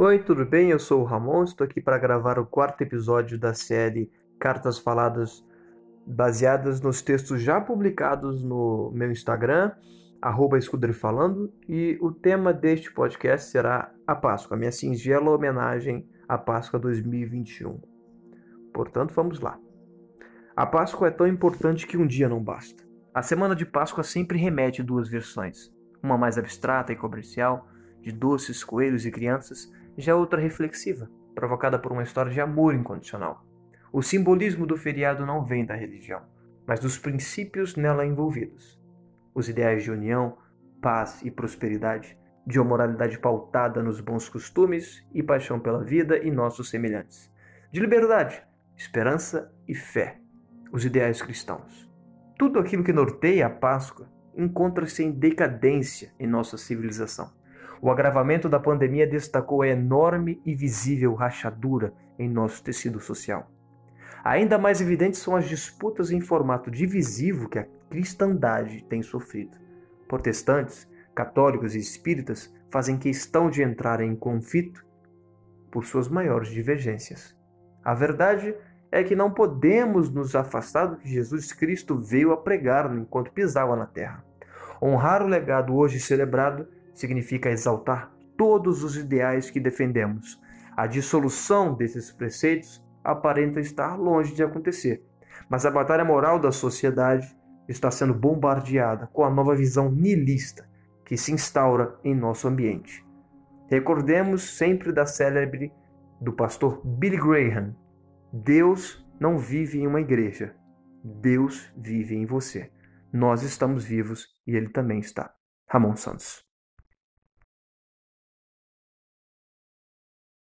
Oi, tudo bem? Eu sou o Ramon, estou aqui para gravar o quarto episódio da série Cartas Faladas, baseadas nos textos já publicados no meu Instagram, arroba Falando, e o tema deste podcast será a Páscoa, minha singela homenagem à Páscoa 2021. Portanto, vamos lá. A Páscoa é tão importante que um dia não basta. A semana de Páscoa sempre remete duas versões, uma mais abstrata e comercial, de doces, coelhos e crianças, já outra reflexiva, provocada por uma história de amor incondicional. O simbolismo do feriado não vem da religião, mas dos princípios nela envolvidos. Os ideais de união, paz e prosperidade, de uma moralidade pautada nos bons costumes e paixão pela vida e nossos semelhantes, de liberdade, esperança e fé, os ideais cristãos. Tudo aquilo que norteia a Páscoa encontra-se em decadência em nossa civilização. O agravamento da pandemia destacou a enorme e visível rachadura em nosso tecido social. Ainda mais evidentes são as disputas em formato divisivo que a cristandade tem sofrido. Protestantes, católicos e espíritas fazem questão de entrar em conflito por suas maiores divergências. A verdade é que não podemos nos afastar do que Jesus Cristo veio a pregar enquanto pisava na terra. Honrar o legado hoje celebrado significa exaltar todos os ideais que defendemos. A dissolução desses preceitos aparenta estar longe de acontecer, mas a batalha moral da sociedade está sendo bombardeada com a nova visão nihilista que se instaura em nosso ambiente. Recordemos sempre da célebre do pastor Billy Graham: Deus não vive em uma igreja, Deus vive em você. Nós estamos vivos e ele também está. Ramon Santos.